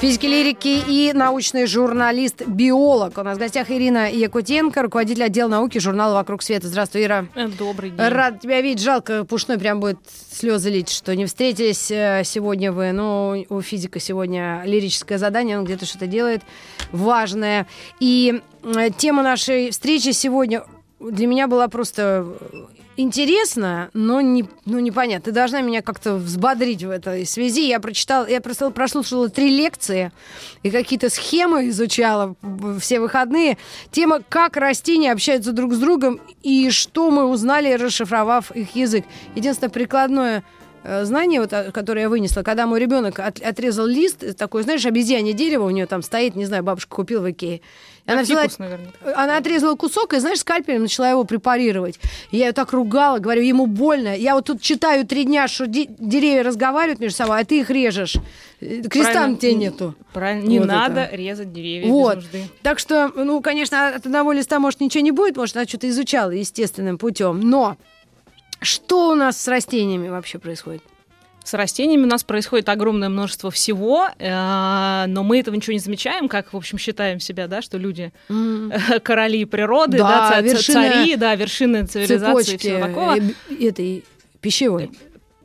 Физики, лирики и научный журналист-биолог. У нас в гостях Ирина Якутенко, руководитель отдела науки журнала «Вокруг света». Здравствуй, Ира. Э, Добрый день. Рад тебя видеть. Жалко, Пушной прям будет слезы лить, что не встретились э, сегодня вы. Но у физика сегодня лирическое задание, он где-то что-то делает важное. И э, тема нашей встречи сегодня для меня была просто интересно, но, не, ну, непонятно. Ты должна меня как-то взбодрить в этой связи. Я прочитала, я просто прослушала три лекции и какие-то схемы изучала все выходные. Тема «Как растения общаются друг с другом» и что мы узнали, расшифровав их язык. Единственное прикладное знание, вот, а, которое я вынесла, когда мой ребенок от, отрезал лист, такой, знаешь, обезьяне дерево у нее там стоит, не знаю, бабушка купила в Икее. Она, взяла, наверное. она отрезала кусок и, знаешь, скальпелем начала его препарировать. И я ее так ругала, говорю, ему больно. Я вот тут читаю три дня, что де- деревья разговаривают между собой, а ты их режешь. Э, Креста Правильно. на тебе нету. Правильно, не Вот надо это. резать деревья Вот. без нужды. Так что, ну, конечно, от одного листа, может, ничего не будет, может, она что-то изучала естественным путем. Но что у нас с растениями вообще происходит? С растениями у нас происходит огромное множество всего, э, но мы этого ничего не замечаем, как, в общем, считаем себя, да, что люди э, короли природы, Да, да, ца- вершина цари, да, вершины цивилизации и Цепочки всего такого. э, б- этой пищевой.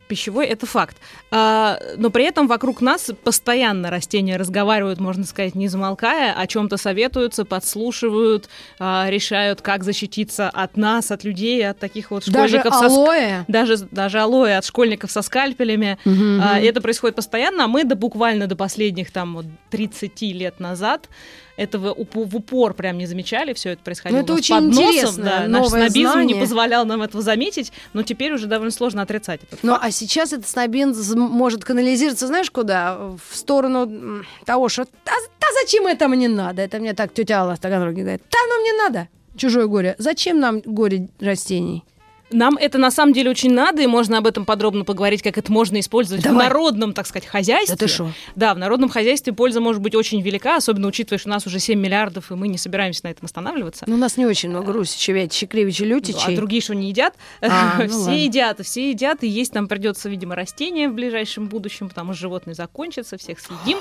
Пищевой это факт. А, но при этом вокруг нас постоянно растения разговаривают, можно сказать, не замолкая, о чем-то советуются, подслушивают, а, решают, как защититься от нас, от людей, от таких вот Даже школьников со ск- алоэ. даже, даже алоэ от школьников со скальпелями. А, и это происходит постоянно, а мы до буквально до последних там вот 30 лет назад этого в упор прям не замечали, все это происходило Ну, это очень под носом, да, наш снобизм не знание. позволял нам этого заметить, но теперь уже довольно сложно отрицать это. Ну, а сейчас этот снобизм может канализироваться, знаешь, куда? В сторону того, что да, да зачем это мне надо? Это мне так тетя Алла в Таганроге говорит. Да ну мне надо. Чужое горе. Зачем нам горе растений? Нам это на самом деле очень надо, и можно об этом подробно поговорить, как это можно использовать Давай. в народном, так сказать, хозяйстве. Да ты шо? Да, в народном хозяйстве польза может быть очень велика, особенно учитывая, что у нас уже 7 миллиардов, и мы не собираемся на этом останавливаться. Ну, у нас не очень много русичей, ведь Щекревича, Ну, Лютичей. А другие что не едят? А, ну все ладно. едят, все едят, и есть нам придется, видимо, растения в ближайшем будущем, потому что животные закончатся, всех съедим.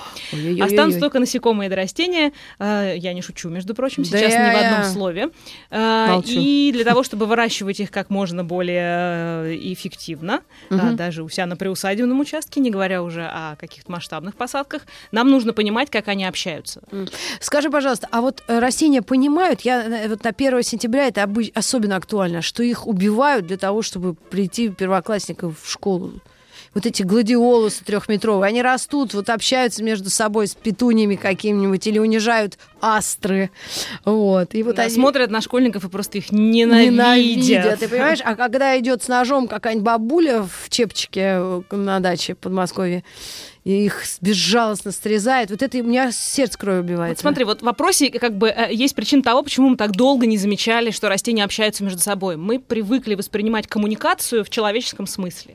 Останутся только насекомые и растения. А, Я не шучу, между прочим, Да сейчас ни в одном слове. А, Молчу. И для того, чтобы выращивать их как можно более э, эффективно, а, Мгм. даже у себя на приусадебном участке, не говоря уже о каких-то масштабных посадках, нам нужно понимать, как они общаются. Скажи, пожалуйста, а вот э, растения понимают, я э, вот на 1 сентября это особенно актуально, что их убивают для того, чтобы прийти первоклассников в школу. Вот эти гладиолусы трехметровые, они растут, вот общаются между собой с петуниями какими-нибудь или унижают астры. Вот. И вот Да, они Смотрят на школьников и просто их ненавидят. Ты понимаешь? А когда идет с ножом какая-нибудь бабуля в чепчике э, на даче в Подмосковье, и их безжалостно срезает, вот это у меня сердце кровью Вот убивает. смотри, вот в вопросе как бы э, есть причина того, почему мы так долго не замечали, что растения общаются между собой. Мы привыкли воспринимать коммуникацию в человеческом смысле.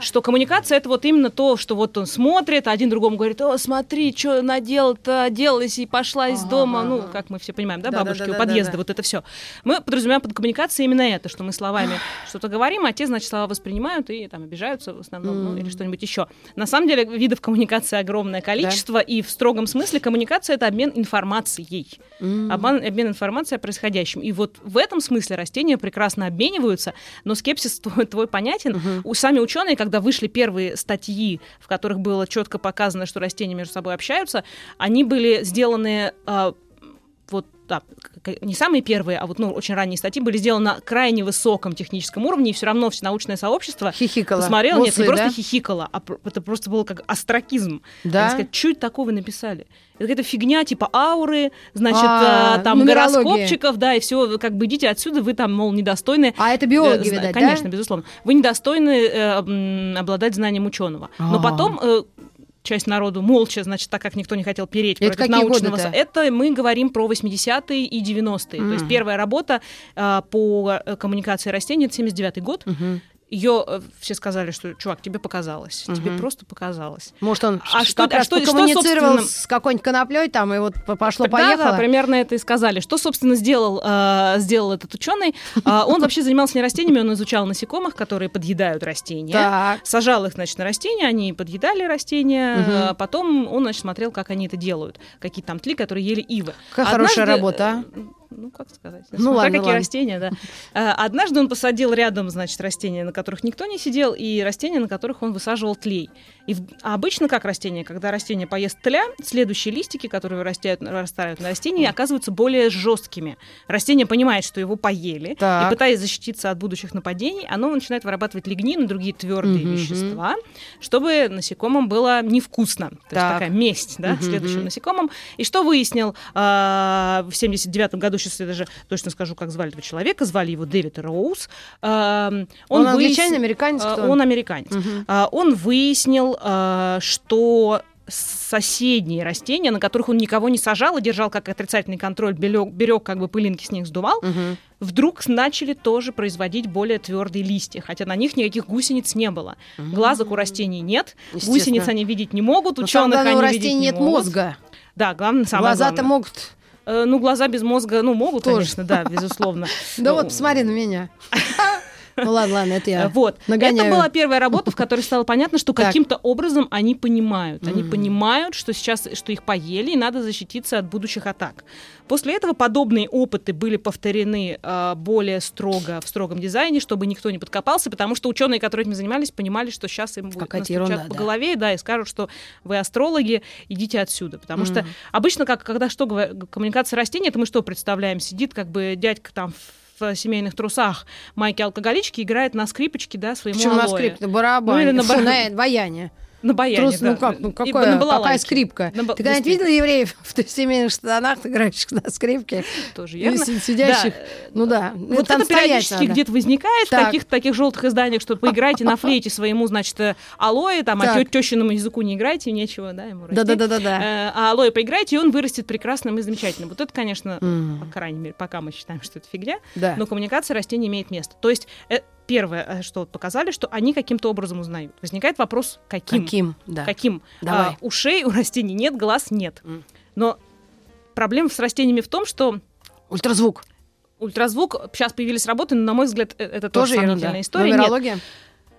Что коммуникация это вот именно то, что вот он смотрит, а один другому говорит, о, смотри, что наделал-то, оделась и пошла из дома. Ну, как мы все понимаем, да, бабушки у да, подъезда, да. вот это все. Мы подразумеваем под коммуникацией именно это, что мы словами что-то говорим, а те, значит, слова воспринимают и там обижаются в основном, ну, или что-нибудь еще. На самом деле видов коммуникации огромное количество, и в строгом смысле коммуникация это обмен информацией. М. Обман, обмен информацией о происходящем. И вот в этом смысле растения прекрасно обмениваются, но скепсис твой, твой понятен. У, сами ученые, когда вышли первые статьи, в которых было четко показано, что растения между собой общаются, они были сделаны а, вот да, не самые первые, а вот ну, очень ранние статьи были сделаны на крайне высоком техническом уровне, и все равно все научное сообщество Хихикала. посмотрело, нет, не Мусы, просто да? хихикало, а это просто было как астракизм. Да? Что это такого написали? Это какая-то фигня типа ауры, значит, А, а, там гороскопчиков, да, и все, как бы идите отсюда, вы там, мол, недостойны. А это биологи, э, зна- видать, Конечно, да? безусловно. Вы недостойны э, обладать знанием ученого. Но А. потом э, часть народу молча, значит, так как никто не хотел переть Это против научного... годы-то? Это мы говорим про 80-е и 90-е. То есть первая работа а, по э, коммуникации растений, это 79-й год. Мгм. Ее э, все сказали, что, чувак, тебе показалось. Тебе Мгм. просто показалось. Может, он А что- а что- что, коммуницировал собственно- с какой-нибудь коноплей там, и вот по- Да, пошло-поехало? да, примерно это и сказали. Что, собственно, сделал, э, сделал этот ученый? А, он вообще занимался не растениями, он изучал насекомых, которые подъедают растения. Сажал их, значит, на растения, они подъедали растения, а потом он, значит, смотрел, как они это делают. Какие там тли, которые ели ивы. Какая хорошая работа, а? э, Ну, как сказать? Ну, Смотря ладно, какие ладно. растения, да. А, Однажды он посадил рядом, значит, растения, на которых никто не сидел, и растения, на которых он высаживал тлей. И в- а обычно как растение? Когда растение поест тля, следующие листики, которые вырастают, вырастают на растении, оказываются более жесткими. Растение понимает, что его поели, Так. и пытаясь защититься от будущих нападений, оно начинает вырабатывать лигнин и другие твердые Мгм. вещества, чтобы насекомым было невкусно. То есть Так. такая месть, да, Мгм. следующим насекомым. И что выяснил а, в 79 году, сейчас я даже точно скажу, как звали этого человека, звали его Дэвид Роуз. А, Он, выяс- англичанин, американец, а, кто Он американец. Мгм. А, Он выяснил, а, что соседние растения, на которых он никого не сажал и держал как отрицательный контроль, берег, берег как бы пылинки с них сдувал, Мгм. вдруг начали тоже производить более твердые листья, хотя на них никаких гусениц не было. Глазок у растений нет, гусениц они видеть не могут, Но ученых главное, у они растений видеть не нет могут. мозга. Да, главное, самое Глаза-то могут... Э, Ну, глаза без мозга, ну, могут, Тоже. конечно, да, безусловно. Да Ну, вот, посмотри на меня. Ну ладно, ладно, это Э, я Вот. нагоняю. Это была первая работа, в которой стало понятно, что каким-то образом они понимают. Они понимают, что сейчас, что их поели, и надо защититься от будущих атак. После этого подобные опыты были повторены э, более строго в строгом дизайне, чтобы никто не подкопался, потому что ученые, которые этим занимались, понимали, что сейчас им будет настучат ерунда, по да. голове, да, и скажут, что вы астрологи, идите отсюда. Потому что Мгм. обычно, как, когда что коммуникация растений, это мы что представляем? Сидит как бы дядька там в семейных трусах, майки алкоголички, играет на скрипочке, да, своему Почему на алоэ. скрипке? На барабане. Ну, или на бар- на баяне. На баяне, Трус, да. ну как, ну И какое, на какая скрипка? На Ты когда-нибудь видел евреев в семейных штанах, играющих на скрипке? Тоже И верно. си- Сидящих? Да. Ну да. Вот там это периодически где-то возникает Так. в каких-то таких желтых изданиях, что поиграйте на флейте своему, значит, э, алоэ, там, а Так. тё- тещиному языку не играйте, нечего, да, ему расти. Да-да-да-да. Э, А алоэ поиграйте, и он вырастет прекрасным и замечательным. Вот это, конечно, М. по крайней мере, пока мы считаем, что это фигня, Да. но коммуникация растений имеет место. То есть э, первое, э, что показали, что они каким-то образом узнают. Возникает вопрос, каким? Каким? Да. Каким? Давай. А, ушей у растений нет, глаз нет. М. Но проблема с растениями в том, что Ультразвук. ультразвук, сейчас появились работы, но, на мой взгляд, э, это тоже, Тоже сомнительная история. Нет.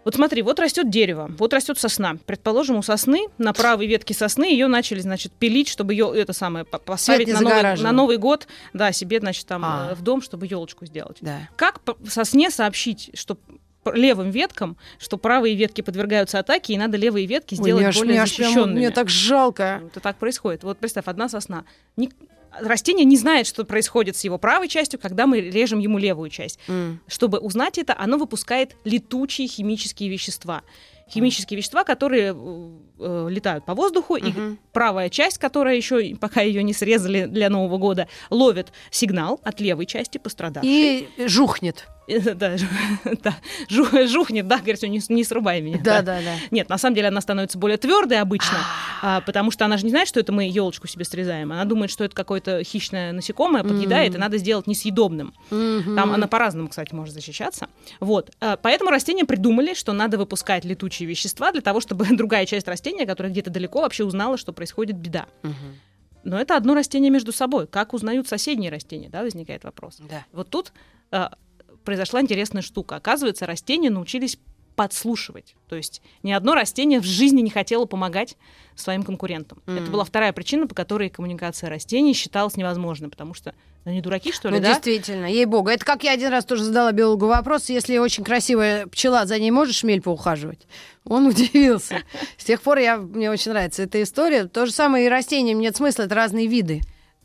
Вот смотри, вот растет дерево, вот растет сосна. Предположим, у сосны на правой ветке сосны ее начали, значит, пилить, чтобы ее это самое по- поставить на новый, на Новый год, да, себе, значит, там А. э, в дом, чтобы елочку сделать. Да. Как сосне сообщить, что левым веткам, что правые ветки подвергаются атаке, и надо левые ветки Ой, сделать аж- более мне аж прям- защищенными. Мне так жалко. Это так происходит. Вот представь, одна сосна. Ни- Растение не знает, что происходит с его правой частью, когда мы режем ему левую часть. М. Чтобы узнать это, оно выпускает летучие химические вещества. Химические вещества, которые э, э, летают по воздуху, и Мгм. правая часть, которая еще, пока ее не срезали для Нового года, ловит сигнал от левой части пострадавшей. И жухнет. Да, да, жу- жухнет, да, говорит, «Всё, не, не срубай меня. Да, да, да. Нет, на самом деле она становится более твердой обычно, а, потому что она же не знает, что это мы елочку себе срезаем. Она думает, что это какое-то хищное насекомое подъедает, и надо сделать несъедобным. Там она по-разному, кстати, может защищаться. Вот. А, Поэтому растения придумали, что надо выпускать летучие вещества для того, чтобы другая часть растения, которая где-то далеко, вообще узнала, что происходит беда. Но это одно растение между собой. Как узнают соседние растения, да, возникает вопрос. Да. Вот тут а, произошла интересная штука. Оказывается, растения научились подслушивать. То есть ни одно растение в жизни не хотело помогать своим конкурентам. Мгм. Это была вторая причина, по которой коммуникация растений считалась невозможной, потому что ну, они дураки, что ли, Ну, да? действительно, ей-богу. Это как я один раз тоже задала биологу вопрос, если очень красивая пчела, за ней можешь шмель поухаживать? Он удивился. С тех пор я, мне очень нравится эта история. То же самое и растениям нет смысла, это разные виды.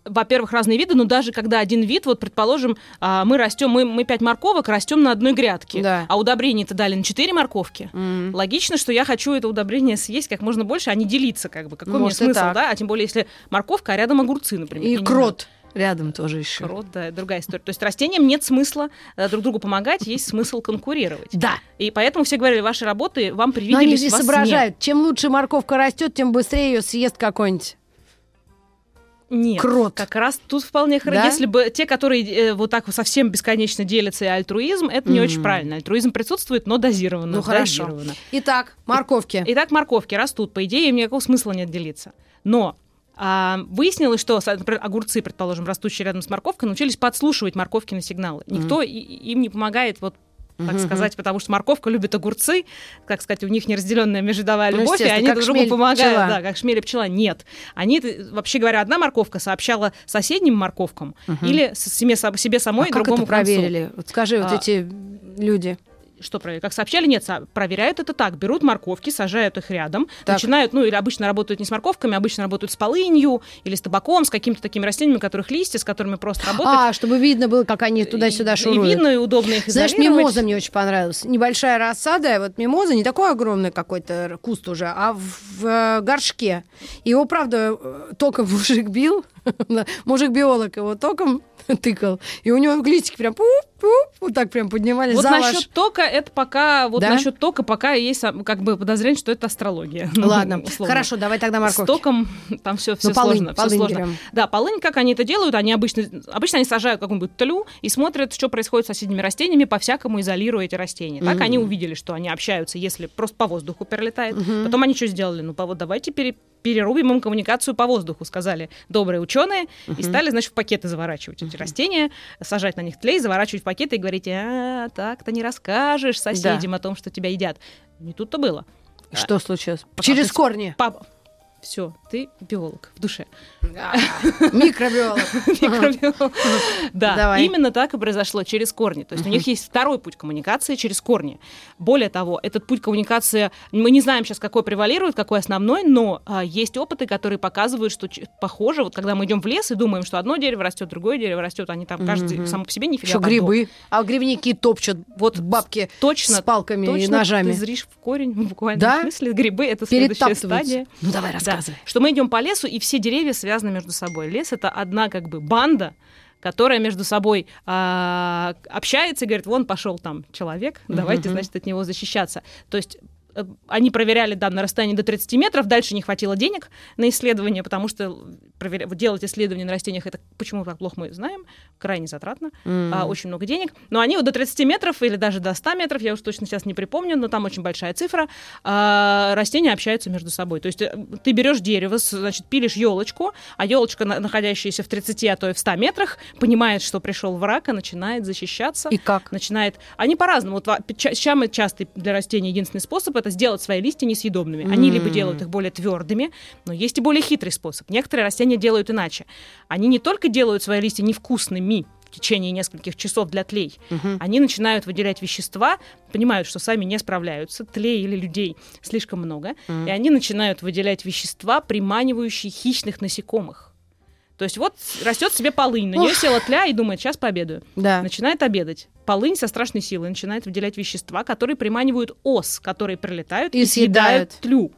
Во-первых, разные виды, но даже когда один вид, вот, предположим, а, мы растем, мы, мы пять морковок растем на одной грядке, Да. а удобрений-то дали на четыре морковки. М. Логично, что я хочу это удобрение съесть как можно больше, а не делиться, как бы. Какой Может, и мне смысл, да? А тем более, если морковка, а рядом огурцы, например. И крот. знаю. рядом тоже еще. Крот, да, другая история. То есть растениям нет смысла э, друг другу помогать, есть смысл конкурировать. Да. И поэтому все говорили, ваши работы вам Но они привиделись, здесь соображают. Чем лучше морковка растет, тем быстрее ее съест какой-нибудь. Нет. Крот. Как раз тут вполне хорошо. Да? Если бы те, которые э, вот так вот совсем бесконечно делятся и альтруизм, это не Мгм. очень правильно. Альтруизм присутствует, но дозированно. Ну, хорошо. дозированно. Итак, морковки. Итак, морковки растут, по идее, им никакого смысла нет делиться. Но а, выяснилось, что например, огурцы, предположим, растущие рядом с морковкой, научились подслушивать морковки на сигналы. Никто и- им не помогает вот так Мгм. сказать, потому что морковка любит огурцы, как сказать, у них неразделенная междовая Ну, любовь, и естественно, они друг другу помогают, пчела. да, как шмель и пчела. Нет, они, вообще говоря, одна морковка сообщала соседним морковкам или с- себе, себе самой а и как другому это концу. проверили? Вот скажи, вот А, эти люди. Что проверяют? Как сообщали? Нет, со- проверяют это так. Берут морковки, сажают их рядом, Так. начинают, ну или обычно работают не с морковками, обычно работают с полынью или с табаком, с какими-то такими растениями, у которых листья, с которыми просто работать. А, чтобы видно было, как они туда-сюда шуруют. и видно, и удобно их Знаешь, мимоза мне очень понравилась. Небольшая рассада. Вот мимоза не такой огромный какой-то куст уже, а в, в, э, горшке. Его, правда, э, током мужик бил. Мужик-биолог его током тыкал. И у него листики прям пуп-пуп, вот так прям поднимались. Вот за ваш- насчет тока это пока, вот Да? насчет тока пока есть сам- как бы подозрение, что это астрология. Ну, Ладно, условно. хорошо, давай тогда С морковки. током там все, все Ну, полынь, сложно. полынь сложно. берем. Да, полынь, как они это делают, они обычно, обычно они сажают какую-нибудь тлю и смотрят, что происходит с соседними растениями, по-всякому изолируя эти растения. Так Мгм. они увидели, что они общаются, если просто по воздуху перелетает. Потом они что сделали? Ну, по- вот давайте пере- перерубим им коммуникацию по воздуху, сказали добрые ученые, и стали, значит, в пакеты заворачивать эти растения, сажать на них тлей, заворачивать в пакеты и говорить, а, так-то не расскажешь соседям о том, что тебя едят. Не тут-то было. Что случилось? Пока Через корни. Папа, все, ты биолог в душе. Микробиолог. Микробиолог. Да, Давай. именно так и произошло через корни. То есть у них есть второй путь коммуникации через корни. Более того, этот путь коммуникации, мы не знаем сейчас, какой превалирует, какой основной, но а, есть опыты, которые показывают, что похоже, вот когда мы идем в лес и думаем, что одно дерево растет, другое дерево растет, они там каждый само по себе нифига Еще подобно. грибы. А грибники топчут Вот бабки точно, с палками точно и ножами. ты зришь в корень в буквальном Да? смысле. Грибы — это следующая стадия. Ну давай, Да. Рассказывай. Что мы идем по лесу, и все деревья связаны между собой. Лес это одна как бы банда, которая между собой а, общается и говорит, вон пошел там человек, давайте, значит, от него защищаться. То есть э, они проверяли да, на расстоянии до 30 метров, дальше не хватило денег на исследование, потому что проверя- делать исследования на растениях, это почему так плохо мы знаем, крайне затратно, а, очень много денег. Но они вот до 30 метров или даже до 100 метров, я уж точно сейчас не припомню, но там очень большая цифра, а, растения общаются между собой. То есть э, ты берешь дерево, значит, пилишь елочку, а елочка, на- находящаяся в 30, а то и в 100 метрах, понимает, что пришел враг и начинает защищаться. И как? Начинает... Они по-разному. Вот ва- ча- самый частый для растений единственный способ это сделать свои листья несъедобными. Они либо делают их более твердыми, но есть и более хитрый способ. Некоторые растения делают иначе. Они не только делают свои листья невкусными в течение нескольких часов для тлей, они начинают выделять вещества, понимают, что сами не справляются, тлей или людей слишком много, и они начинают выделять вещества, приманивающие хищных насекомых. То есть вот растет себе полынь, на нее села тля и думает, сейчас пообедаю. Да. Начинает обедать. Полынь со страшной силой начинает выделять вещества, которые приманивают ос, которые прилетают И и, съедают тлю.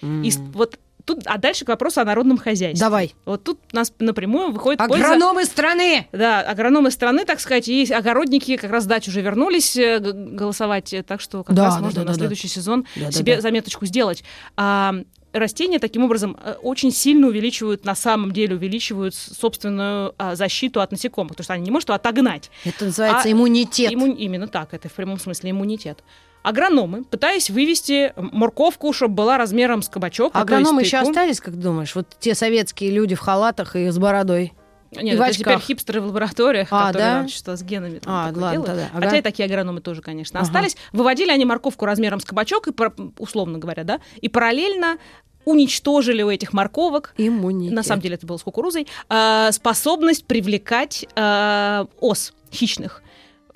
И с- вот тут, а дальше к вопросу о народном хозяйстве. Давай. Вот тут у нас напрямую выходит польза. Агрономы страны! Да, агрономы страны, так сказать, и огородники как раз дачу уже вернулись э, голосовать, э, так что как Да, раз да, можно да, на да, да. следующий сезон Да, да, себе да. заметочку сделать. А, растения таким образом э, очень сильно увеличивают, на самом деле увеличивают собственную а, защиту от насекомых, потому что они не могут отогнать. Это называется А иммунитет. Имму- Именно так, это в прямом смысле иммунитет. Агрономы, пытаясь вывести морковку, чтобы была размером с кабачок, а Агрономы еще остались, как думаешь? Вот те советские люди в халатах и с бородой. Нет, И в это теперь хипстеры в лабораториях, А, которые да? там что с генами там А, ладно делают. тогда, ага. Хотя и такие агрономы тоже, конечно, Ага. остались. Выводили они морковку размером с кабачок, и, условно говоря, да, и параллельно уничтожили у этих морковок Иммунитет. на самом деле это было с кукурузой, э, способность привлекать э, ос хищных.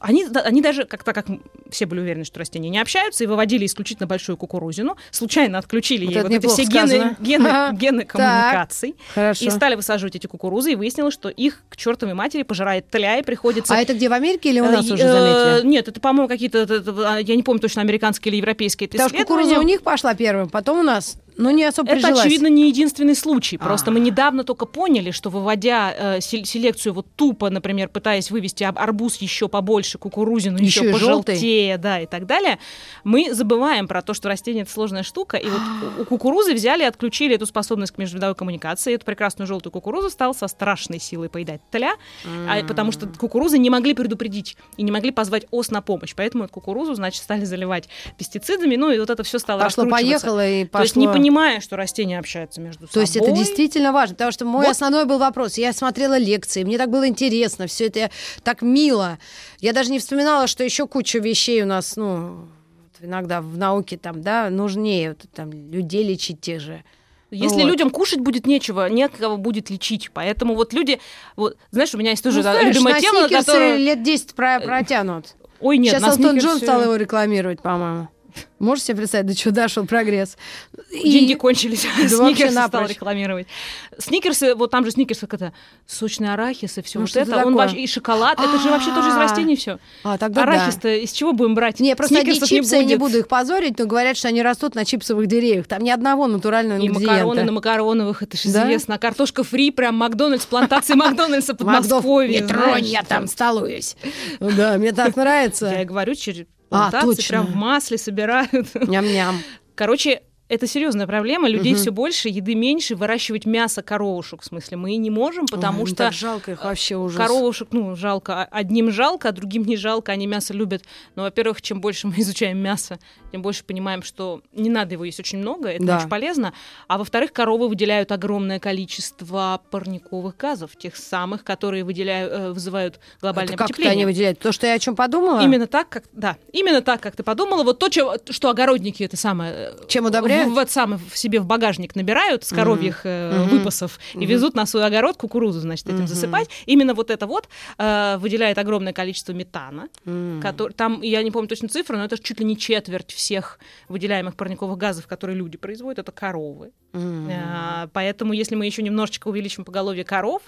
Они, они даже, как так как все были уверены, что растения не общаются, и выводили исключительно большую кукурузину, случайно отключили Вот ей вот эти все гены, гены, гены коммуникаций, и стали высаживать эти кукурузы, и выяснилось, что их к чертовой матери пожирает тля, и приходится... А это где, в Америке или у нас Э, уже э, заметили? Нет, это, по-моему, какие-то, а, я не помню точно, американские или европейские Потому что кукуруза у них пошла первым, потом у нас Ну, не особо это, прижилась. очевидно, не единственный случай. Просто А. мы недавно только поняли, что выводя э, сел- селекцию вот тупо, например, пытаясь вывести арбуз еще побольше, кукурузину Еще еще, пожелтее, да, и так далее, мы забываем про то, что растение это сложная штука. И вот у- кукурузы взяли и отключили эту способность к межвидовой коммуникации. И эту прекрасную желтую кукурузу стал со страшной силой поедать тля, а, потому что кукурузы не могли предупредить и не могли позвать ос на помощь. Поэтому эту кукурузу, значит, стали заливать пестицидами, ну и вот это все стало. Пошло-поехало и пошло. То понимая, что растения общаются между То собой. есть это действительно важно, потому что мой Вот. основной был вопрос. Я смотрела лекции, мне так было интересно, все это так мило. Я даже не вспоминала, что еще куча вещей у нас, ну, иногда в науке там, да, нужнее вот, там, людей лечить тех же. Если Вот. людям кушать будет нечего, некого будет лечить. Поэтому вот люди... Вот, знаешь, у меня есть тоже Ну, да, знаешь, любимая на тема, которая... лет 10 про- протянут. Ой, нет, Сейчас Алтон Джон стал его рекламировать, по-моему. Можете себе представить, до чего дошел прогресс? И- Деньги кончились, а Да Сникерсы стал рекламировать. Сникерсы, вот там же Сникерсы, как это, сочный арахис и все Ну, вот это. это Он вообще, и шоколад, это же вообще тоже из А. растений все. А, тогда да. Арахис-то из чего будем брать? Не, просто одни Сникерсов чипсы, я не буду их позорить, но говорят, что они растут на чипсовых деревьях. Там ни одного натурального И ингредиента. макароны на макароновых, это же Да? известно. А картошка фри, прям Макдональдс, плантации Макдональдса под Москвой. не тронь, я там столуюсь. Да, мне так нравится. Я и говорю, через А, плантации точно. прям в масле собирают. Ням-ням. Короче, это серьезная проблема. Людей все больше, еды меньше, выращивать мясо коровушек, в смысле, мы не можем, потому Ой, что так жалко их вообще ужас. коровушек, ну, жалко. А- Одним жалко, а другим не жалко. Они мясо любят. Но, во-первых, чем больше мы изучаем мясо, тем больше понимаем, что не надо его есть очень много, это Да. очень полезно. А во-вторых, коровы выделяют огромное количество парниковых газов, тех самых, которые выделяют, э, вызывают глобальное Это как потепление. они выделяют? То, что я о чем подумала? Именно так, как да, именно так, как ты подумала. Вот то, чё- что огородники это самое э, Чем удобряют? Вот самое в себе в багажник набирают с коровьих э, Мгм. выпасов и Мгм. везут на свой огород кукурузу, значит, этим Мгм. засыпать. Именно вот это вот э, выделяет огромное количество метана. М. Который, там, я не помню точно цифры, но это чуть ли не четверть всех выделяемых парниковых газов, которые люди производят, это коровы. М. А, поэтому, если мы еще немножечко увеличим поголовье коров,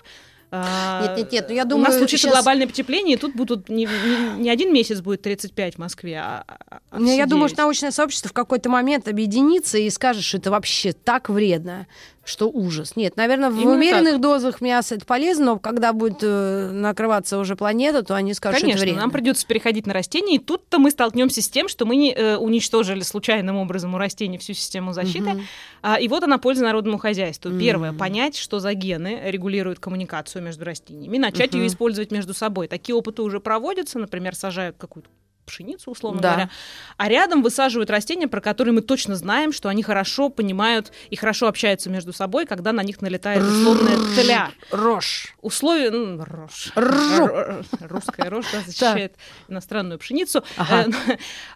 Нет, нет, нет, ну, я у думаю, нас случится щас- глобальное потепление, и тут будут не, не- не один месяц будет 35 в Москве, а, а- а Ну, я думаю, что научное сообщество в какой-то момент объединится и скажет, что это вообще так вредно, что ужас. Нет, наверное, в Именно умеренных дозах мяса это полезно, но когда будет э, накрываться уже планета, то они скажут, что Конечно, это вредно. нам придется переходить на растения, и тут-то мы столкнемся с тем, что мы не, э, уничтожили случайным образом у растений всю систему защиты. Мгм. А, и вот она польза народному хозяйству. Первое, Мгм. понять, что за гены регулируют коммуникацию между растениями, начать Мгм. ее использовать между собой. Такие опыты уже проводятся, например, сажают какую-то пшеницу, условно Да. говоря, а рядом высаживают растения, про которые мы точно знаем, что они хорошо понимают и хорошо общаются между собой, когда на них налетает условная тля. Рожь. Условия... ну, рожь. Русская рожь да, защищает иностранную пшеницу. Э,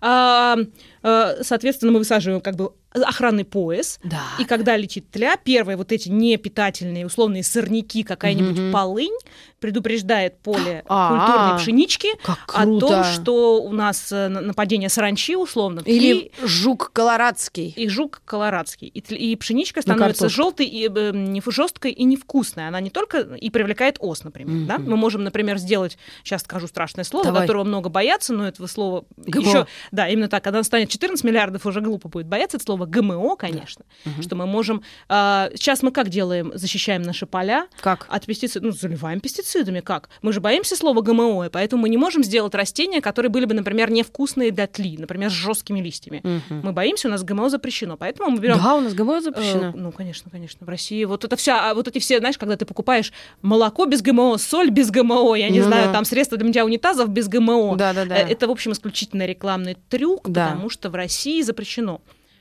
а, э, Соответственно, мы высаживаем как бы охранный пояс. Да. И когда летит тля, первые вот эти непитательные условные сорняки, какая-нибудь Мгм. полынь, предупреждает поле А, культурной пшенички о том, что у нас э, на- нападение саранчи, условно, Или жук колорадский. и жук колорадский. И, и пшеничка становится желтой, и э, не жесткой и невкусной. Она не только и привлекает ос, например. Да? Мы можем, например, сделать, сейчас скажу страшное слово, Давай. которого много боятся, но этого слова ГМО. еще, да, именно так, когда станет 14 миллиардов, уже глупо будет бояться это слово ГМО, конечно, Мгм. что мы можем... а, сейчас мы как делаем? Защищаем наши поля, Как? от пестицидов, ну, заливаем пестицидами. Как? Мы же боимся слова ГМО, и поэтому мы не можем сделать растения, которые были бы, например, невкусные для тли, например, с жесткими листьями. Мгм. Мы боимся, у нас ГМО запрещено, поэтому мы берем. Да, у нас ГМО Э, запрещено. ну, конечно, конечно. В России вот это вся, а вот эти все, знаешь, когда ты покупаешь молоко без ГМО, соль без ГМО, я не Ну знаю, да. там средства для мытья унитазов без ГМО. Да-да-да. Э, Это, в общем, исключительно рекламный трюк, Да. потому что в России запрещено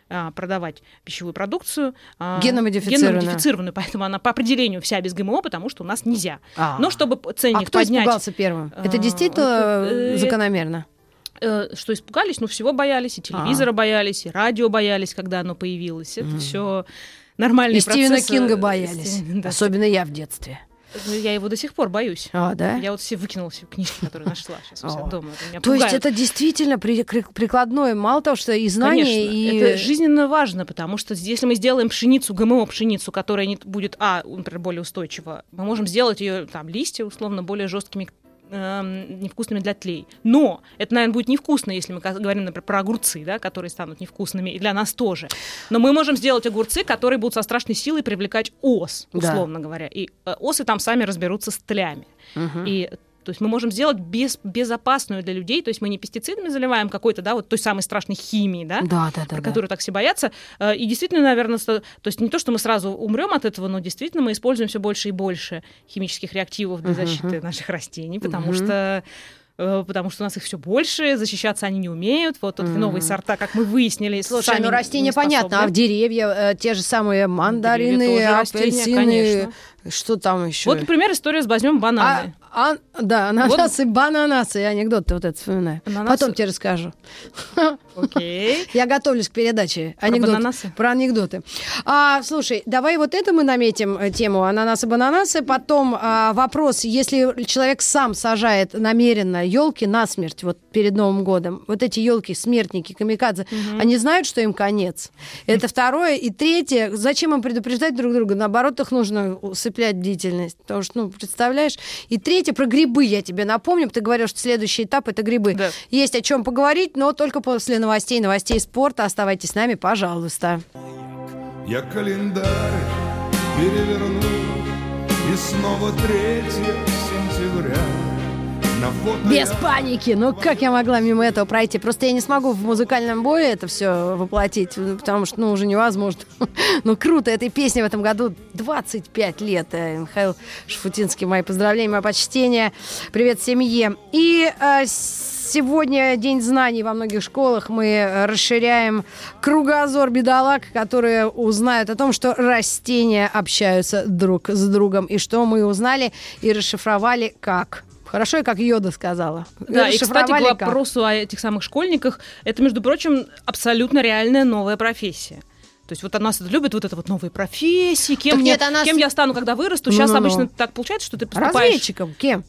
а, продавать пищевую продукцию а, Генно-модифицированную. генно-модифицированную, поэтому она по определению вся без ГМО, потому что у нас нельзя. А. Но чтобы п- А ценник кто поднять, испугался первым? Это А, действительно это, э, закономерно? э, что испугались, ну всего боялись, и телевизора боялись, и радио боялись, когда оно появилось. Это Мгм. все нормальные И Стивена процессы. Кинга Э, боялись. Стивен- да. Особенно я в детстве. Ну, Я его до сих пор боюсь. А, да? Я вот все выкинула все книжки, которые нашла сейчас у себя дома. То есть это действительно при- при- прикладное, мало того, что и Конечно, и... это жизненно важно, потому что если мы сделаем пшеницу, ГМО пшеницу, которая не будет, а, например, более устойчива, мы можем сделать ее, там, листья, условно, более жесткими эм, невкусными для тлей. Но это, наверное, будет невкусно, если мы говорим, например, про огурцы, да, которые станут невкусными, и для нас тоже. Но мы можем сделать огурцы, которые будут со страшной силой привлекать ос, условно да. говоря. И э, осы там сами разберутся с тлями. Угу. И то есть мы можем сделать без, безопасную для людей, то есть мы не пестицидами заливаем какой-то, да, вот той самой страшной химии, да, да, да, да про да. которую так все боятся. Э, и действительно, наверное, то есть не то, что мы сразу умрем от этого, но действительно мы используем все больше и больше химических реактивов для защиты uh-huh. наших растений, потому uh-huh. что Э, потому что у нас их все больше, защищаться они не умеют. Вот тут mm-hmm. новые сорта, как мы выяснили, Слушай, сами ну растения понятно, а в деревья э, те же самые мандарины, апельсины, что там еще? Вот, например, история с возьмем бананы. А, а, да, ананасы, вот. бананасы, я анекдот вот это вспоминаю. Ананасы. Потом тебе расскажу. Окей. Я готовлюсь к передаче. Анекдот. Про бананасы? Про анекдоты. А, слушай, давай вот это мы наметим э, тему ананасы-бананасы. Потом а, вопрос, если человек сам сажает намеренно елки насмерть вот перед Новым годом, вот эти елки, смертники, камикадзе, угу. они знают, что им конец. Это второе. И третье, зачем им предупреждать друг друга? Наоборот, их нужно усыплять бдительность. Потому что, ну, представляешь? И третье, про грибы я тебе напомню. Ты говорил, что следующий этап — это грибы. Да. Есть о чем поговорить, но только после новостей, новостей спорта. Оставайтесь с нами, пожалуйста. Я календарь переверну, и снова 3 сентября. Без паники. Ну как я могла мимо этого пройти? Просто я не смогу в музыкальном бое это все воплотить, потому что ну уже невозможно. ну круто, этой песне в этом году 25 лет. Э, Михаил Шфутинский, мои поздравления, мое почтение. Привет семье. И э, сегодня День знаний во многих школах. Мы расширяем кругозор бедолаг, которые узнают о том, что растения общаются друг с другом. И что мы узнали и расшифровали как. Хорошо, как Йода сказала. Да, и, кстати, к вопросу как? о этих самых школьниках, это, между прочим, абсолютно реальная новая профессия. То есть вот у нас любят вот это вот новые профессии, кем, мне, нет, нас... кем я стану, когда вырасту. Сейчас ну, ну, обычно так получается, что ты поступаешь... Разведчиком, кем?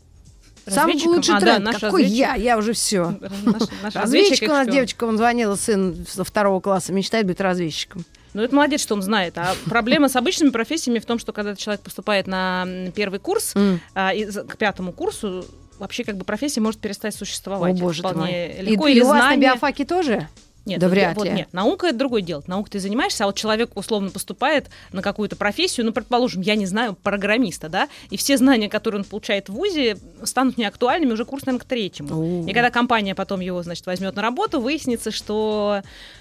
Самый лучший а, тренд. Да, Какой разведчик. я? Я уже все. Наш, наш разведчик у нас девочка, он звонила, сын со второго класса, мечтает быть разведчиком. Ну, это молодец, что он знает. А проблема с обычными профессиями в том, что когда человек поступает на первый курс, mm. а, и к пятому курсу, вообще как бы профессия может перестать существовать. О, боже вполне ты мой. Легко, и, или и у вас на биофаке тоже? Нет, да вряд вот, ли. Нет, наука это другое дело. Наука ты занимаешься, а вот человек условно поступает на какую-то профессию, ну, предположим, я не знаю, программиста, да, и все знания, которые он получает в ВУЗе, станут неактуальными уже курс, наверное, к третьему. У-у-у. И когда компания потом его, значит, возьмет на работу, выяснится, что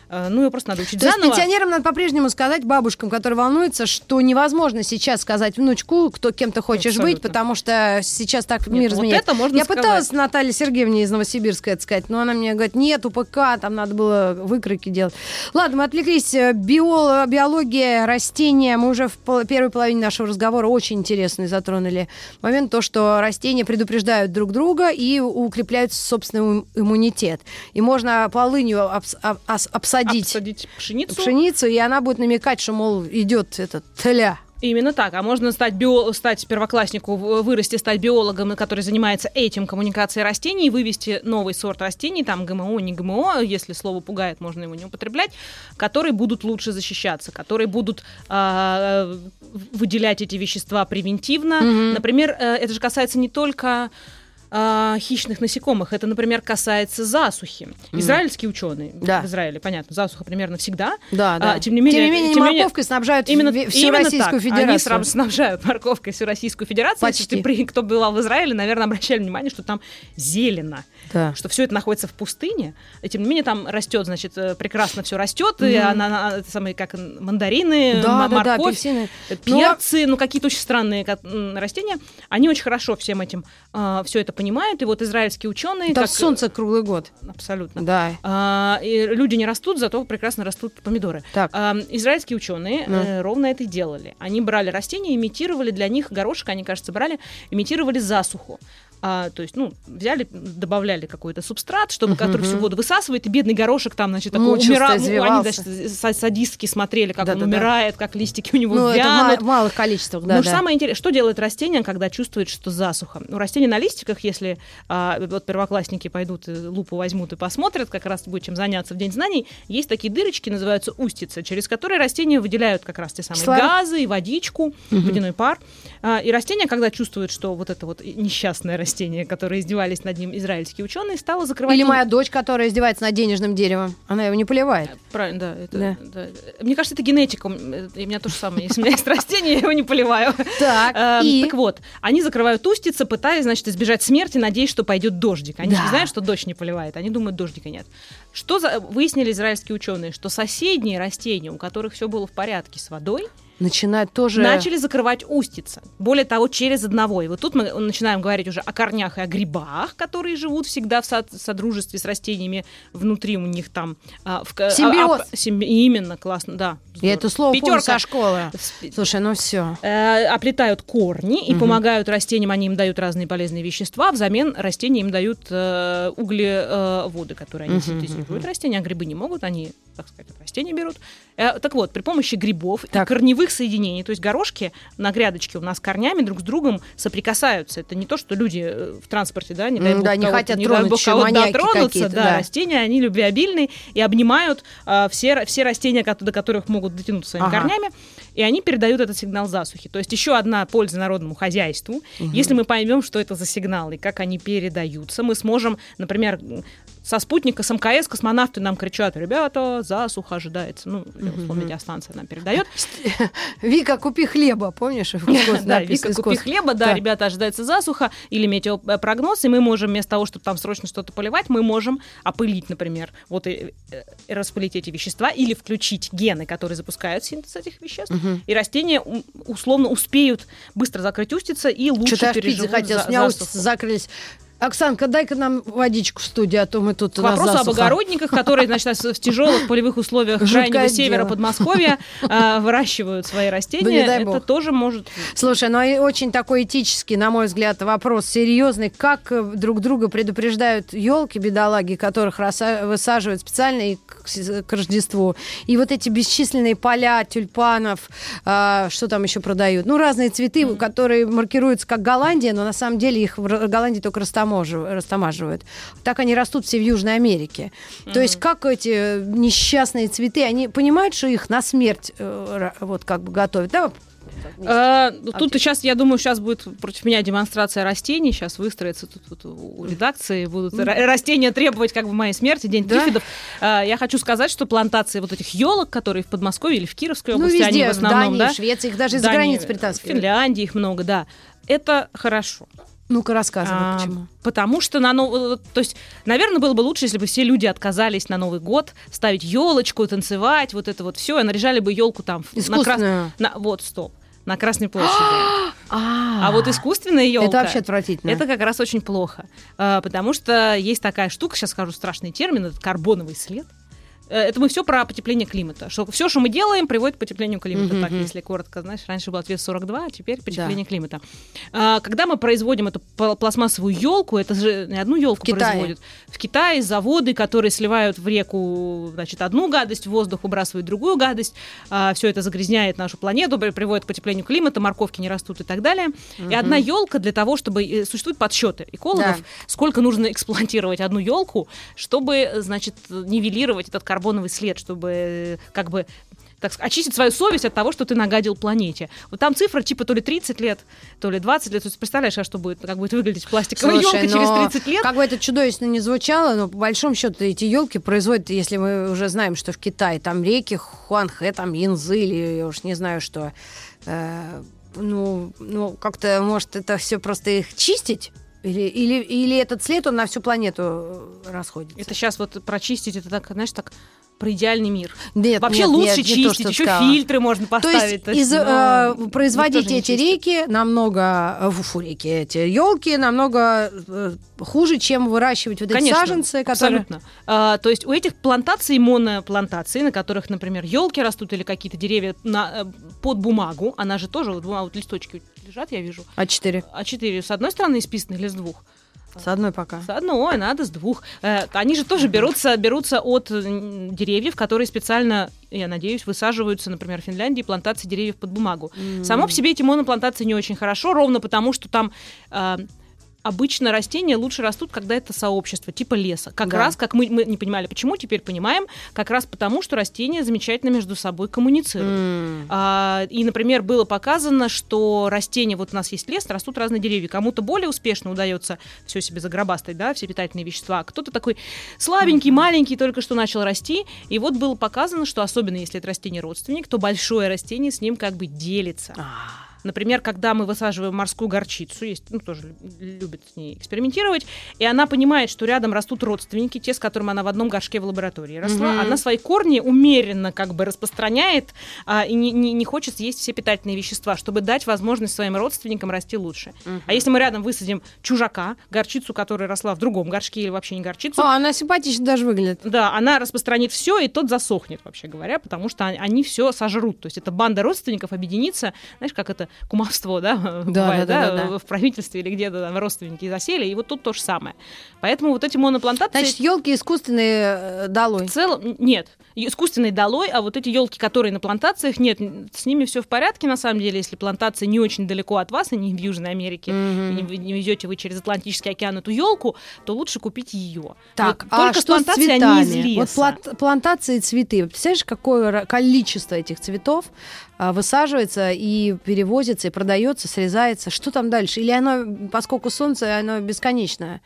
ну, ее просто надо учить То заново. есть пенсионерам надо по-прежнему сказать, бабушкам, которые волнуются, что невозможно сейчас сказать внучку, кто кем то хочешь Абсолютно. быть, потому что сейчас так нет, мир вот изменяется. Это можно Я сказать. пыталась Наталье Сергеевне из Новосибирска это сказать, но она мне говорит, нет, УПК, там надо было выкройки делать. Ладно, мы отвлеклись. Био, биология, растения. Мы уже в первой половине нашего разговора очень интересный затронули момент, то, что растения предупреждают друг друга и укрепляют собственный иммунитет. И можно полынью абсолютно обсадить, обсадить пшеницу. пшеницу, и она будет намекать, что, мол, идет этот тля. Именно так. А можно стать, био... стать первокласснику, вырасти, стать биологом, который занимается этим, коммуникацией растений, вывести новый сорт растений, там ГМО, не ГМО, если слово пугает, можно его не употреблять, которые будут лучше защищаться, которые будут э, выделять эти вещества превентивно. Mm-hmm. Например, э, это же касается не только э, хищных насекомых. Это, например, касается засухи. Mm. Израильские ученые да. в Израиле, понятно, засуха примерно всегда. Да, да. А, тем не менее, тем не менее, тем морковкой снабжают именно, всю именно Российскую так. Федерацию. Они снабжают морковкой всю Российскую Федерацию. Почти. Если кто бывал в Израиле, наверное, обращали внимание, что там зелено. Да. Что все это находится в пустыне. И тем не менее, там растет, значит, э, прекрасно все растет. Mm. И она, она, самые как мандарины, да, морковь, да, да, апельсины. Э, а перцы, ну, ну какие-то очень странные растения. Они очень хорошо всем этим э, все это понимают. И вот Израиль израильские ученые. Там как... солнце круглый год. Абсолютно. Да. А, люди не растут, зато прекрасно растут помидоры. Так. А, израильские ученые ну. э, ровно это и делали. Они брали растения, имитировали для них горошек, они, кажется, брали, имитировали засуху. А, то есть, ну, взяли, добавляли какой-то субстрат, чтобы, uh-huh. который всю воду высасывает, и бедный горошек там, значит, такой умирал. Ну, они, значит, садистски смотрели, как да, он да, умирает, да. как листики у него ну, вянут. Это в малых количествах, да. Но да. самое интересное, что делает растение, когда чувствует, что засуха? У растения на листиках, если а, вот первоклассники пойдут, лупу возьмут и посмотрят, как раз будет чем заняться в День знаний, есть такие дырочки, называются устицы, через которые растения выделяют как раз те самые Слава. газы, водичку, uh-huh. водяной пар. А, и растение, когда чувствует, что вот это вот несчастное растение растение, которое издевались над ним израильские ученые, стало закрывать... Или моя дочь, которая издевается над денежным деревом. Она его не поливает. Правильно, да, это, Да. да. Мне кажется, это генетика. М, И у меня то же самое. Если у меня есть растение, я его не поливаю. Так, Эм, и? Так вот, они закрывают устицы, пытаясь, значит, избежать смерти, надеясь, что пойдет дождик. Они Да. не знают, что дождь не поливает. Они думают, дождика нет. Что за... выяснили израильские ученые? Что соседние растения, у которых все было в порядке с водой, Начинает тоже... начали закрывать устицы. Более того, через одного. И вот тут мы начинаем говорить уже о корнях и о грибах, которые живут всегда в сод- содружестве с растениями. Внутри у них там... а, в ка- а- Симбиоз. а- симби- Именно, классно, да. Я это слово помню Пятерка. со школы. Спи- Слушай, ну все. э, оплетают корни и помогают растениям, они им дают разные полезные вещества, взамен растения им дают э, углеводы, которые они синтезируют. Растения, а грибы не могут, они, так сказать, растения берут. Э, так вот, при помощи грибов и Так. корневых соединений, то есть горошки на грядочке у нас корнями друг с другом соприкасаются. Это не то, что люди э, в транспорте, да, не дай бог да, не хотят дай тронуть бог кого-то дотронуться, да, да. растения, они любвеобильны и обнимают а, все, все растения, до которых могут дотянуться своими Ага. корнями, и они передают этот сигнал засухи. То есть еще одна польза народному хозяйству. Если мы поймем, что это за сигналы и как они передаются, мы сможем, например, со спутника, с МКС, космонавты нам кричат, ребята, засуха ожидается. Ну, условно, радиостанция нам передает. Вика, купи хлеба, помнишь? Да, Вика, купи хлеба, да, ребята, ожидается засуха или метеопрогноз, и мы можем вместо того, чтобы там срочно что-то поливать, мы можем опылить, например, вот и, э, распылить эти вещества или включить гены, которые запускают синтез этих веществ, и растения условно успеют быстро закрыть устицы и лучше Что-то аж пить переживут захотелось. за- У меня устицы закрылись. Оксанка, дай-ка нам водичку в студию, а то мы тут вопросу об огородниках, которые, значит, в тяжелых полевых условиях крайнего севера. Подмосковья а, выращивают свои растения. Это тоже может Слушай, ну очень такой этический, на мой взгляд, вопрос серьезный. Как э, друг друга предупреждают елки, бедолаги, которых высаживают специально и к, Рождеству. И вот эти бесчисленные поля тюльпанов, а, что там еще продают? Ну, разные цветы, которые маркируются как Голландия, но на самом деле их в Голландии только растаможив- растамаживают. Так они растут все в Южной Америке. То есть как эти несчастные цветы, они понимают, что их на смерть э, вот как бы готовят? Да, А, тут сейчас, я думаю, сейчас будет против меня демонстрация растений. Сейчас выстроится тут вот у редакции будут ра- растения требовать как бы моей смерти, день Да? трифидов. А, я хочу сказать, что плантации вот этих елок, которые в Подмосковье или в Кировской Ну, области, они везде, в основном, Дании, да? в Швеции, их даже из границ В притаскивают. Финляндии их много, да. Это хорошо. Ну-ка, рассказывай, А, почему. Потому что на Новый... То есть, наверное, было бы лучше, если бы все люди отказались на Новый год ставить елочку, танцевать, вот это вот все, и наряжали бы елку там в- на крас- Искусственную. на- Вот, стоп. На Красной площади. А, А вот искусственная елка. Это вообще отвратительно. Это как раз очень плохо. А, Потому что есть такая штука, сейчас скажу страшный термин, это карбоновый след. Э, Это мы все про потепление климата. Что все, что мы делаем, приводит к потеплению климата. Мгм, Так, если коротко, знаешь, раньше был ответ 42, а теперь потепление климата. А, Когда мы производим эту пла- пластмассовую елку, это же не одну елку производят. В Китае заводы, которые сливают в реку, значит, одну гадость, в воздух выбрасывают другую гадость. все это загрязняет нашу планету, при- приводит к потеплению климата, морковки не растут и так далее. И одна елка для того, чтобы э, существуют подсчеты экологов, Да. сколько нужно эксплуатировать одну елку, чтобы, значит, нивелировать этот карбоновый след, чтобы э, как бы так сказать, очистить свою совесть от того, что ты нагадил планете. Вот там цифра типа то ли 30 лет, то ли 20 лет. То есть представляешь, а что будет, как будет выглядеть пластиковая Слушай, елка через но 30 лет? Как бы это чудовищно не звучало, но по большому счету эти елки производят, если мы уже знаем, что в Китае там реки Хуанхэ, там Янзы, или я уж не знаю что. э, ну, ну, как-то, может, это все просто их чистить? Или, или, или этот след, он на всю планету э, расходится? Это сейчас вот прочистить, это так, знаешь, так про идеальный мир. Нет, Вообще нет, лучше нет, не то, чистить, что еще сказала. фильтры можно То поставить. есть из, но э, производить эти реки намного, э, фу, реки, эти елки намного э, хуже, чем выращивать вот эти Конечно, саженцы, которые... Абсолютно. А, то есть у этих плантаций, моноплантаций, на которых, например, елки растут или какие-то деревья на, э, под бумагу, она же тоже, вот, вот листочки лежат, я вижу. А четыре. А четыре с одной стороны исписаны или с двух? С одной пока. С одной, надо с двух. Э, Они же тоже берутся, берутся от м, деревьев, которые специально, я надеюсь, высаживаются, например, в Финляндии, плантации деревьев под бумагу. Само по себе эти моноплантации не очень хорошо, ровно потому, что там э, обычно растения лучше растут, когда это сообщество, типа леса. Как Да. раз, как мы, мы не понимали, почему, теперь понимаем, как раз потому, что растения замечательно между собой коммуницируют. М. А, и, например, было показано, что растения, вот у нас есть лес, растут разные деревья. Кому-то более успешно удается все себе загробастать, да, все питательные вещества. а Кто-то такой слабенький, маленький, только что начал расти. И вот было показано, что особенно если это растение родственник, то большое растение с ним как бы делится. А. Например, когда мы высаживаем морскую горчицу, есть, ну, тоже лю- любят с ней экспериментировать, и она понимает, что рядом растут родственники, те, с которыми она в одном горшке в лаборатории росла, Мгм. она свои корни умеренно как бы распространяет а, и не, не- не хочет съесть все питательные вещества, чтобы дать возможность своим родственникам расти лучше. А если мы рядом высадим чужака, горчицу, которая росла в другом горшке или вообще не горчицу, А, она симпатично даже выглядит. да, она распространит все, и тот засохнет, вообще говоря, потому что они все сожрут. То есть это банда родственников объединится, знаешь, как это кумовство, да, бывает, да, да, да. в правительстве или где-то там родственники засели, и вот тут то же самое. Поэтому вот эти моноплантации... Значит, елки искусственные э, долой. в целом нет, искусственный долой, а вот эти елки, которые на плантациях, нет, с ними все в порядке на самом деле, если плантация не очень далеко от вас, и не в Южной Америке, и не, вы- не везете вы через Атлантический океан эту елку, то лучше купить ее. Так, только а с что с плантацией цветами? они из Вот леса. плат- плантации цветы. Представляешь, какое количество этих цветов а, высаживается и перевозится, и продается, срезается. Что там дальше? Или оно, поскольку солнце, оно бесконечное?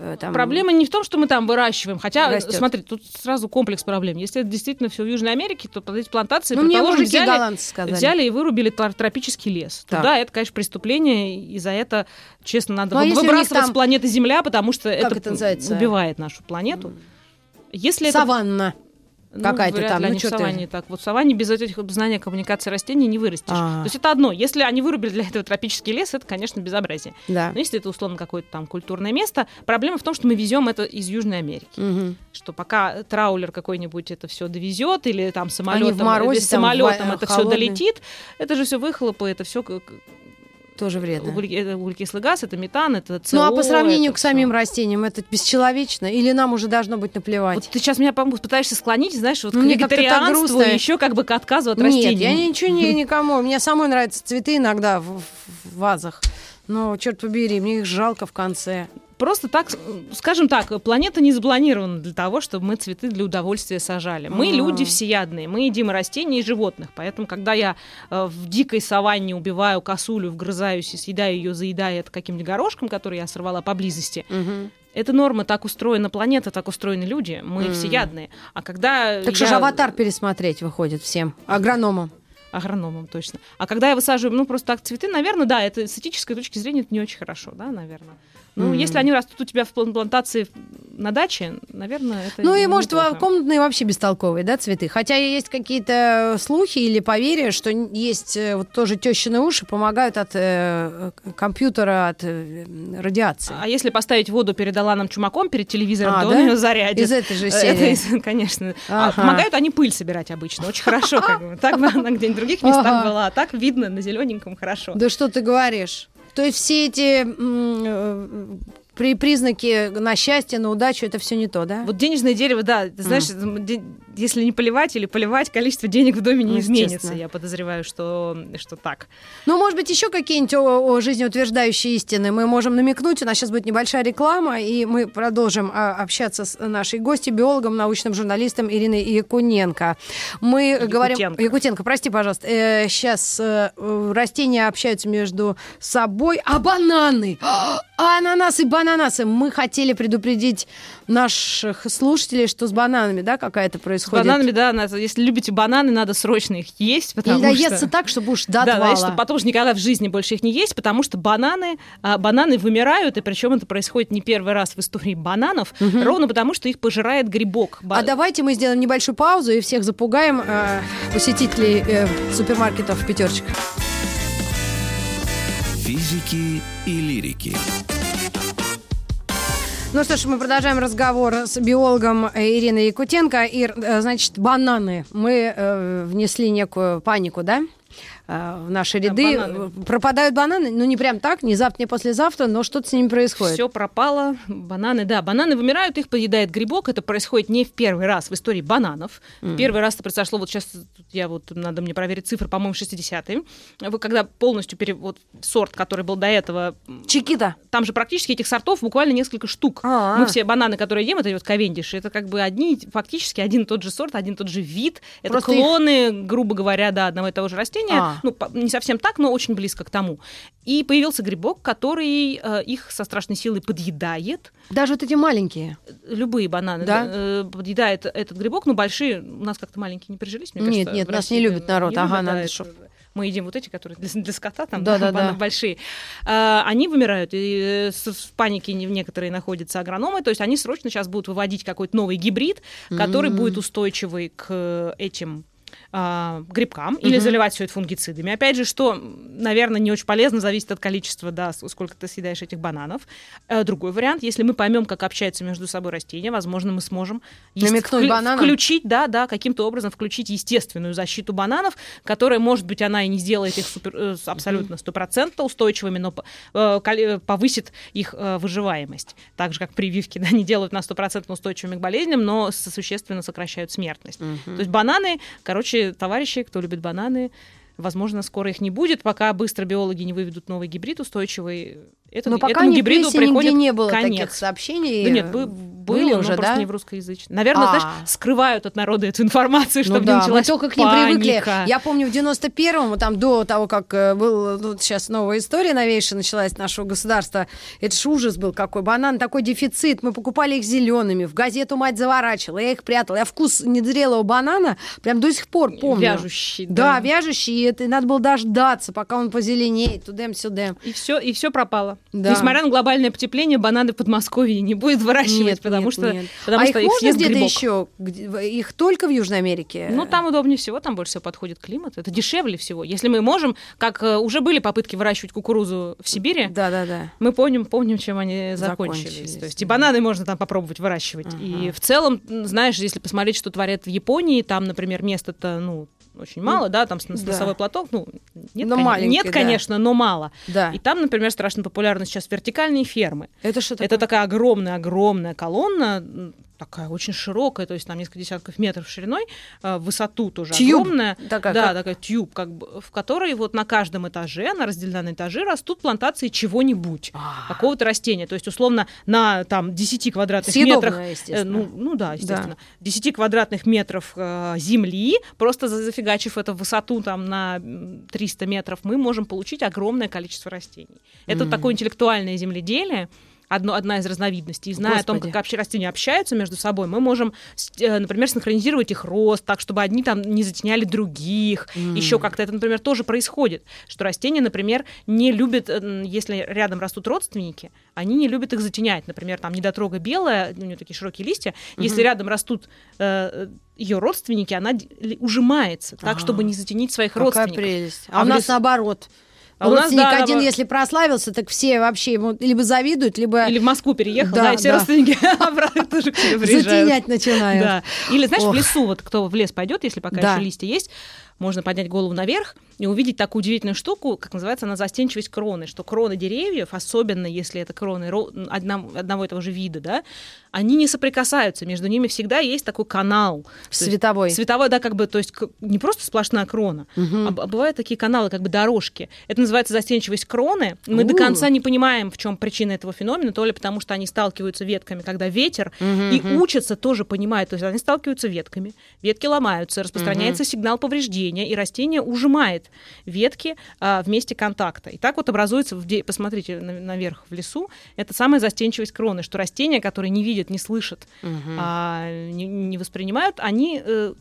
э, там- Проблема не в том, что мы там выращиваем, хотя, Растёт. смотри, тут сразу комплекс проблем. Если это действительно все в Южной Америке, то под эти плантации, Ну, мне предположим, мужики взяли, сказали. взяли и вырубили тропический лес. Так. да, это, конечно, преступление, и за это, честно, надо Ну, а выбрасывать там- с планеты Земля, потому что это, это называется? убивает нашу планету. Если это Саванна. Ну, какая-то там, ли ну, они в чё ты? так. Вот в саванне без этих знания коммуникации растений не вырастешь. А. То есть это одно. Если они вырубили для этого тропический лес, это, конечно, безобразие. Да. Но если это условно какое-то там культурное место, проблема в том, что мы везем это из Южной Америки. Мгм. Что пока траулер какой-нибудь это все довезет, или там самолетом, морозе, или там, самолетом в- это все долетит, это же все выхлопы, это все Тоже вредно. углекислый газ, это метан, это СО. Ну а по сравнению это к самим всё. растениям, это бесчеловечно? Или нам уже должно быть наплевать? Вот ты сейчас меня пытаешься склонить, знаешь, вот Ну, к мне вегетарианству и еще как бы к отказу от Нет, растений. я ничего не никому. Мне самой нравятся цветы иногда в, в вазах. Но, черт побери, мне их жалко в конце. Просто так, скажем так, планета не запланирована для того, чтобы мы цветы для удовольствия сажали. Мы А. люди всеядные, мы едим растения, и животных. Поэтому, когда я э, в дикой саванне убиваю косулю, вгрызаюсь и съедаю ее, заедая это каким-нибудь горошком, который я сорвала поблизости, это норма, так устроена планета, так устроены люди, мы всеядные. А когда Так что я- же аватар пересмотреть выходит всем. Агрономам. агрономом точно. А когда я высаживаю, ну, просто так цветы, наверное, да, это с этической точки зрения это не очень хорошо, да, наверное. Ну, Мгм. если они растут у тебя в план- плантации на даче, наверное, это Ну и, может, неплохо. комнатные вообще бестолковые, да, цветы. Хотя есть какие-то слухи или поверья, что есть э, вот тоже тещины уши помогают от э, компьютера, от э, радиации. А если поставить воду перед Аланом Чумаком, перед телевизором, А, то да? он ее зарядит. Из этой же Э, серии. Это, из- конечно. А Ага. помогают они пыль собирать обычно. Очень хорошо. Как бы. Так бы она где-нибудь в других местах Ага. была, а так видно на зелененьком хорошо. Да что ты говоришь? То есть все эти э, при признаки на счастье, на удачу, это все не то, да? Вот денежное дерево, да, ты знаешь, де- если не поливать или поливать, количество денег в доме не Ну, изменится. Я подозреваю, что, что так. Ну, может быть, еще какие-нибудь о- о жизнеутверждающие истины мы можем намекнуть. У нас сейчас будет небольшая реклама, и мы продолжим а, общаться с нашей гостью, биологом, научным журналистом Ириной Якуненко. Мы говорим... Якутенко. Якутенко, прости, пожалуйста. сейчас растения общаются между собой. А бананы! Ананасы, бананасы! Мы хотели предупредить наших слушателей, что с бананами, да, какая-то С происходит... бананами, да, надо- если любите бананы, надо срочно их есть, потому Или что... доесться так, чтобы уж до Да, знаешь, что потом же никогда в жизни больше их не есть, потому что бананы, а, бананы вымирают, и причем это происходит не первый раз в истории бананов, ровно потому, что их пожирает грибок. Ба- А давайте мы сделаем небольшую паузу и всех запугаем э, посетителей э, супермаркетов пятерочка. Физики и лирики. Ну что ж, мы продолжаем разговор с биологом Ириной Якутенко. Ир, э, значит, бананы. Мы э, внесли некую панику, да? Э, в наши ряды. бананы. Пропадают бананы, ну не прям так, не завтра, не послезавтра, но что-то с ними происходит. Все пропало, бананы, да, бананы вымирают, их поедает грибок. Это происходит не в первый раз в истории бананов. Первый раз это произошло, вот сейчас я вот надо мне проверить цифры, по-моему, 60-е. Вы Когда полностью пере... вот сорт, который был до этого, Чикита. там же практически этих сортов буквально несколько штук. А-а. Мы все бананы, которые едим, это вот ковендиши, это как бы одни, фактически один и тот же сорт, один и тот же вид. Это Просто их- клоны, грубо говоря, да, одного и того же растения. А. Ну, не совсем так, но очень близко к тому. И появился грибок, который э, их со страшной силой подъедает. Даже вот эти маленькие. Любые бананы Да? э, подъедает этот грибок, но большие у нас как-то маленькие не прижились, мне Нет, кажется. нет, в нас не любит народ. не Ага, надо чтоб- Мы едим вот эти, которые для, для скота, там, Да, да, да. большие. А, они вымирают, и э, в панике не- некоторые находятся агрономы, то есть они срочно сейчас будут выводить какой-то новый гибрид, который будет устойчивый к этим а, грибкам или заливать все это фунгицидами. Опять же, что, наверное, не очень полезно, зависит от количества, да, сколько ты съедаешь этих бананов. Э, Другой вариант, если мы поймем, как общаются между собой растения, возможно, мы сможем есть- вклю- включить, да, да, каким-то образом включить естественную защиту бананов, которая, может быть, она и не сделает их супер, э, абсолютно стопроцентно устойчивыми, но э, коле- повысит их э, выживаемость. Так же, как прививки, да, не делают нас стопроцентно устойчивыми к болезням, но существенно сокращают смертность. То есть бананы, короче, товарищи, кто любит бананы, возможно, скоро их не будет, пока быстро биологи не выведут новый гибрид устойчивый. Это, Но пока этому в гибриду прессе нигде приходит не было конец. таких сообщений. Да нет, бы- Были было, уже, но просто да? не в русскоязычном. Наверное, А. знаешь, скрывают от народа эту информацию, чтобы ну не да, мы началась только к паника. привыкли. Я помню, в 91-м, там до того, как э, был, ну, сейчас новая история новейшая началась нашего государства, это ж ужас был какой. Банан такой дефицит. Мы покупали их зелеными, в газету мать заворачивала, я их прятала. Я вкус незрелого банана прям до сих пор помню. Вяжущий, Да, да. вяжущий. И это надо было дождаться, пока он позеленеет, тудем-сюдем. И все, и все пропало. Да. Несмотря на глобальное потепление, бананы в Подмосковье не будет выращивать, Нет, потому нет, что, нет. потому а что их их можно где-то еще? Их только в Южной Америке? Ну, там удобнее всего, там больше всего подходит климат. Это дешевле всего. Если мы можем, как э, уже были попытки выращивать кукурузу в Сибири, Да-да-да. мы помним, помним, чем они Закончились, закончились. То есть да. и бананы можно там попробовать выращивать. И в целом, знаешь, если посмотреть, что творят в Японии, там, например, места-то, ну, очень мало, да, там с- да. носовой платок, ну, нет, Но кон- нет да. конечно, но мало. Да. И там, например, страшно популярны сейчас вертикальные фермы. Это что такое? Это такая огромная-огромная колонна, такая очень широкая, то есть там несколько десятков метров шириной, в высоту тоже Тьюб. огромная. Такая, да, как- такая тюб, как бы, в которой вот на каждом этаже, она разделена на этажи, растут плантации чего-нибудь, А. какого-то растения. То есть, условно, на там 10 квадратных Съедобное, метрах... э, ну, ну да, естественно. 10 квадратных метров э, земли, просто за- зафигачив это в высоту там на м, 300 метров, мы можем получить огромное количество растений. Это Мгм. такое интеллектуальное земледелие, одно, одна из разновидностей. И зная о том, Господи. как вообще растения общаются между собой, мы можем, э, например, синхронизировать их рост так, чтобы одни там не затеняли других. Еще как-то это, например, тоже происходит, что растения, например, не любят, э, если рядом растут родственники, они не любят их затенять. Например, там недотрога белая, у нее такие широкие листья. Если рядом растут ее родственники, она ужимается так, Ага. чтобы не затенить своих Какая родственников. прелесть. А, А у нас лес- наоборот. А у нас, да, один, если прославился, так все вообще ему либо завидуют, либо Или в Москву переехал, Да, да, и все да. родственники обратно тоже к тебе приезжают. затенять начинают. Да. Или, знаешь, Ох. в лесу, вот кто в лес пойдет, если пока Да. еще листья есть, можно поднять голову наверх и увидеть такую удивительную штуку, как называется она застенчивость кроны, что кроны деревьев, особенно если это кроны ро- одном- одного и того же вида, да, они не соприкасаются, между ними всегда есть такой канал. Есть Световой. Световой, да, как бы, то есть не просто сплошная крона, а, б- а бывают такие каналы, как бы дорожки. Это называется застенчивость кроны. Мы до У. конца не понимаем, в чем причина этого феномена, то ли потому, что они сталкиваются ветками, когда ветер, и учатся тоже понимать. То есть они сталкиваются ветками, ветки ломаются, распространяется сигнал повреждения, и растение ужимает ветки а, в месте контакта. И так вот образуется, в де- посмотрите на- наверх в лесу, это самая застенчивость кроны, что растения, которые не видят, не слышат, а, не, не воспринимают, они э,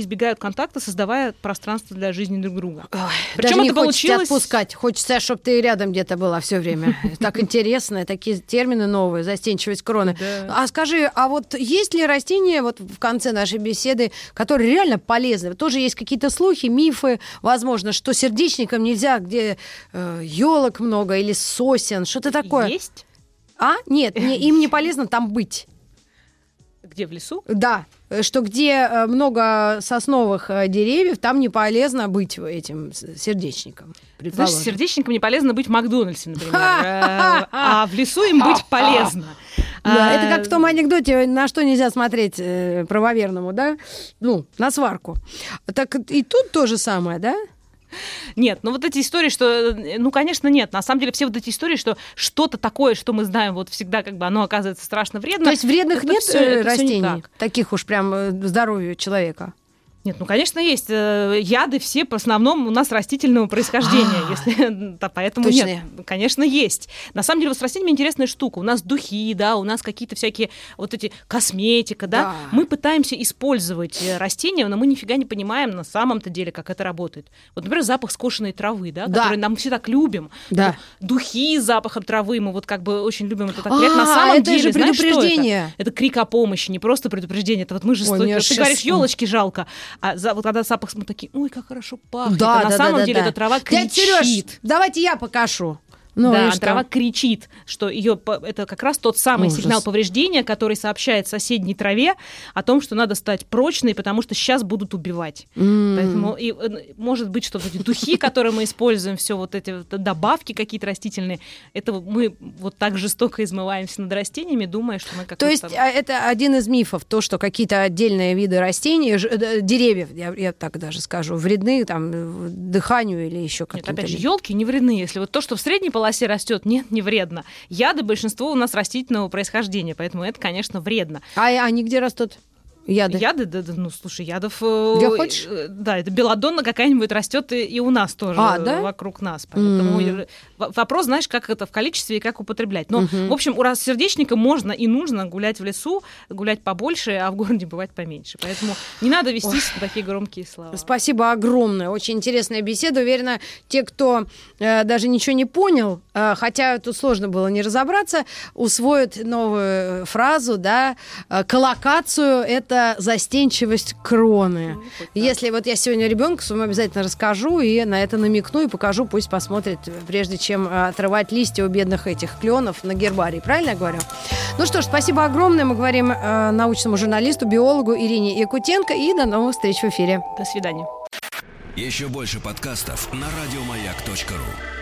избегают контакта, создавая пространство для жизни друг друга. Ой, Причем это получилось- отпускать. Хочется, чтобы ты рядом где-то была все время. Так интересно, такие термины новые, застенчивость кроны. А скажи, а вот есть ли растения вот в конце нашей беседы, которые реально полезны? Тоже есть какие-то слухи, мифы, возможно, что сердечникам нельзя, где елок много или сосен, что-то такое. Есть? А? Нет, не- им не полезно там быть. Где, в лесу? Да, э, что где э, много сосновых э, деревьев, там не полезно быть этим сердечником. Знаешь, сердечникам не полезно быть в Макдональдсе, например. А в лесу им быть полезно. Да, А, это как в том анекдоте, на что нельзя смотреть правоверному, да? Ну, на сварку. Так и тут то же самое, да? Нет, ну вот эти истории, что, э, ну, конечно, нет. На самом деле все вот эти истории, что что-то такое, что мы знаем, вот всегда как бы оно оказывается страшно вредно. То есть вредных это нет всё- э, всё не растений, так. таких уж прям э, здоровью человека. Нет, ну, конечно, есть. Э, Яды все в основном у нас растительного происхождения. А. Если, да, поэтому Точно. нет, конечно, есть. На самом деле, вот с растениями интересная штука. У нас духи, да, у нас какие-то всякие вот эти косметика, да. Да. Мы пытаемся использовать э, растения, но мы нифига не понимаем на самом-то деле, как это работает. Вот, например, запах скошенной травы, да, Да. который нам все так любим. Да. Духи с запахом травы, мы вот как бы очень любим это так приятно. На А, самом это деле, же знаешь, что это? предупреждение. Это крик о помощи, не просто предупреждение. Это вот мы же Ой, мне Ты щас- говоришь, елочки жалко. А за, вот когда запах, мы такие, ой, как хорошо пахнет. Да, а на да, самом да, деле да. эта трава Дядь Серёж, кричит. давайте я покашу. Ну, да, трава кричит, что ее это как раз тот самый Ужас. сигнал повреждения, который сообщает соседней траве о том, что надо стать прочной, потому что сейчас будут убивать. М. Поэтому и, э, может быть, что вот эти духи, которые мы используем, все вот эти добавки какие-то растительные, это мы вот так жестоко измываемся над растениями, думая, что мы как То есть а, это один из мифов, то, что какие-то отдельные виды растений, э, деревьев, я, я так даже скажу, вредны там э, дыханию или еще Нет, каким-то. опять же, елки не вредны. Если вот то, что в средней полосе растет, нет, не вредно. Яды большинство у нас растительного происхождения, поэтому это, конечно, вредно. А они где растут? Яды. Яды, да, да, ну слушай, ядов. э, Где хочешь? э, Да, это белладонна какая-нибудь растет и, и у нас тоже А, э, да? вокруг нас. Поэтому э, в- вопрос, знаешь, как это в количестве и как употреблять. Но, Мгм. в общем, у раз сердечника можно и нужно гулять в лесу, гулять побольше, а в городе бывать поменьше. Поэтому не надо вестись на такие громкие слова. Спасибо огромное. Очень интересная беседа. Уверена, те, кто э, даже ничего не понял, э, хотя тут сложно было не разобраться, усвоят новую фразу, да, э, коллокацию – это застенчивость кроны. Ну. Если вот я сегодня ребенку своему обязательно расскажу и на это намекну и покажу, пусть посмотрит, прежде чем э, отрывать листья у бедных этих кленов на гербарии. Правильно я говорю? Ну что ж, спасибо огромное. Мы говорим э, научному журналисту, биологу Ирине Якутенко. И до новых встреч в эфире. До свидания. Еще больше подкастов на радиомаяк.ру.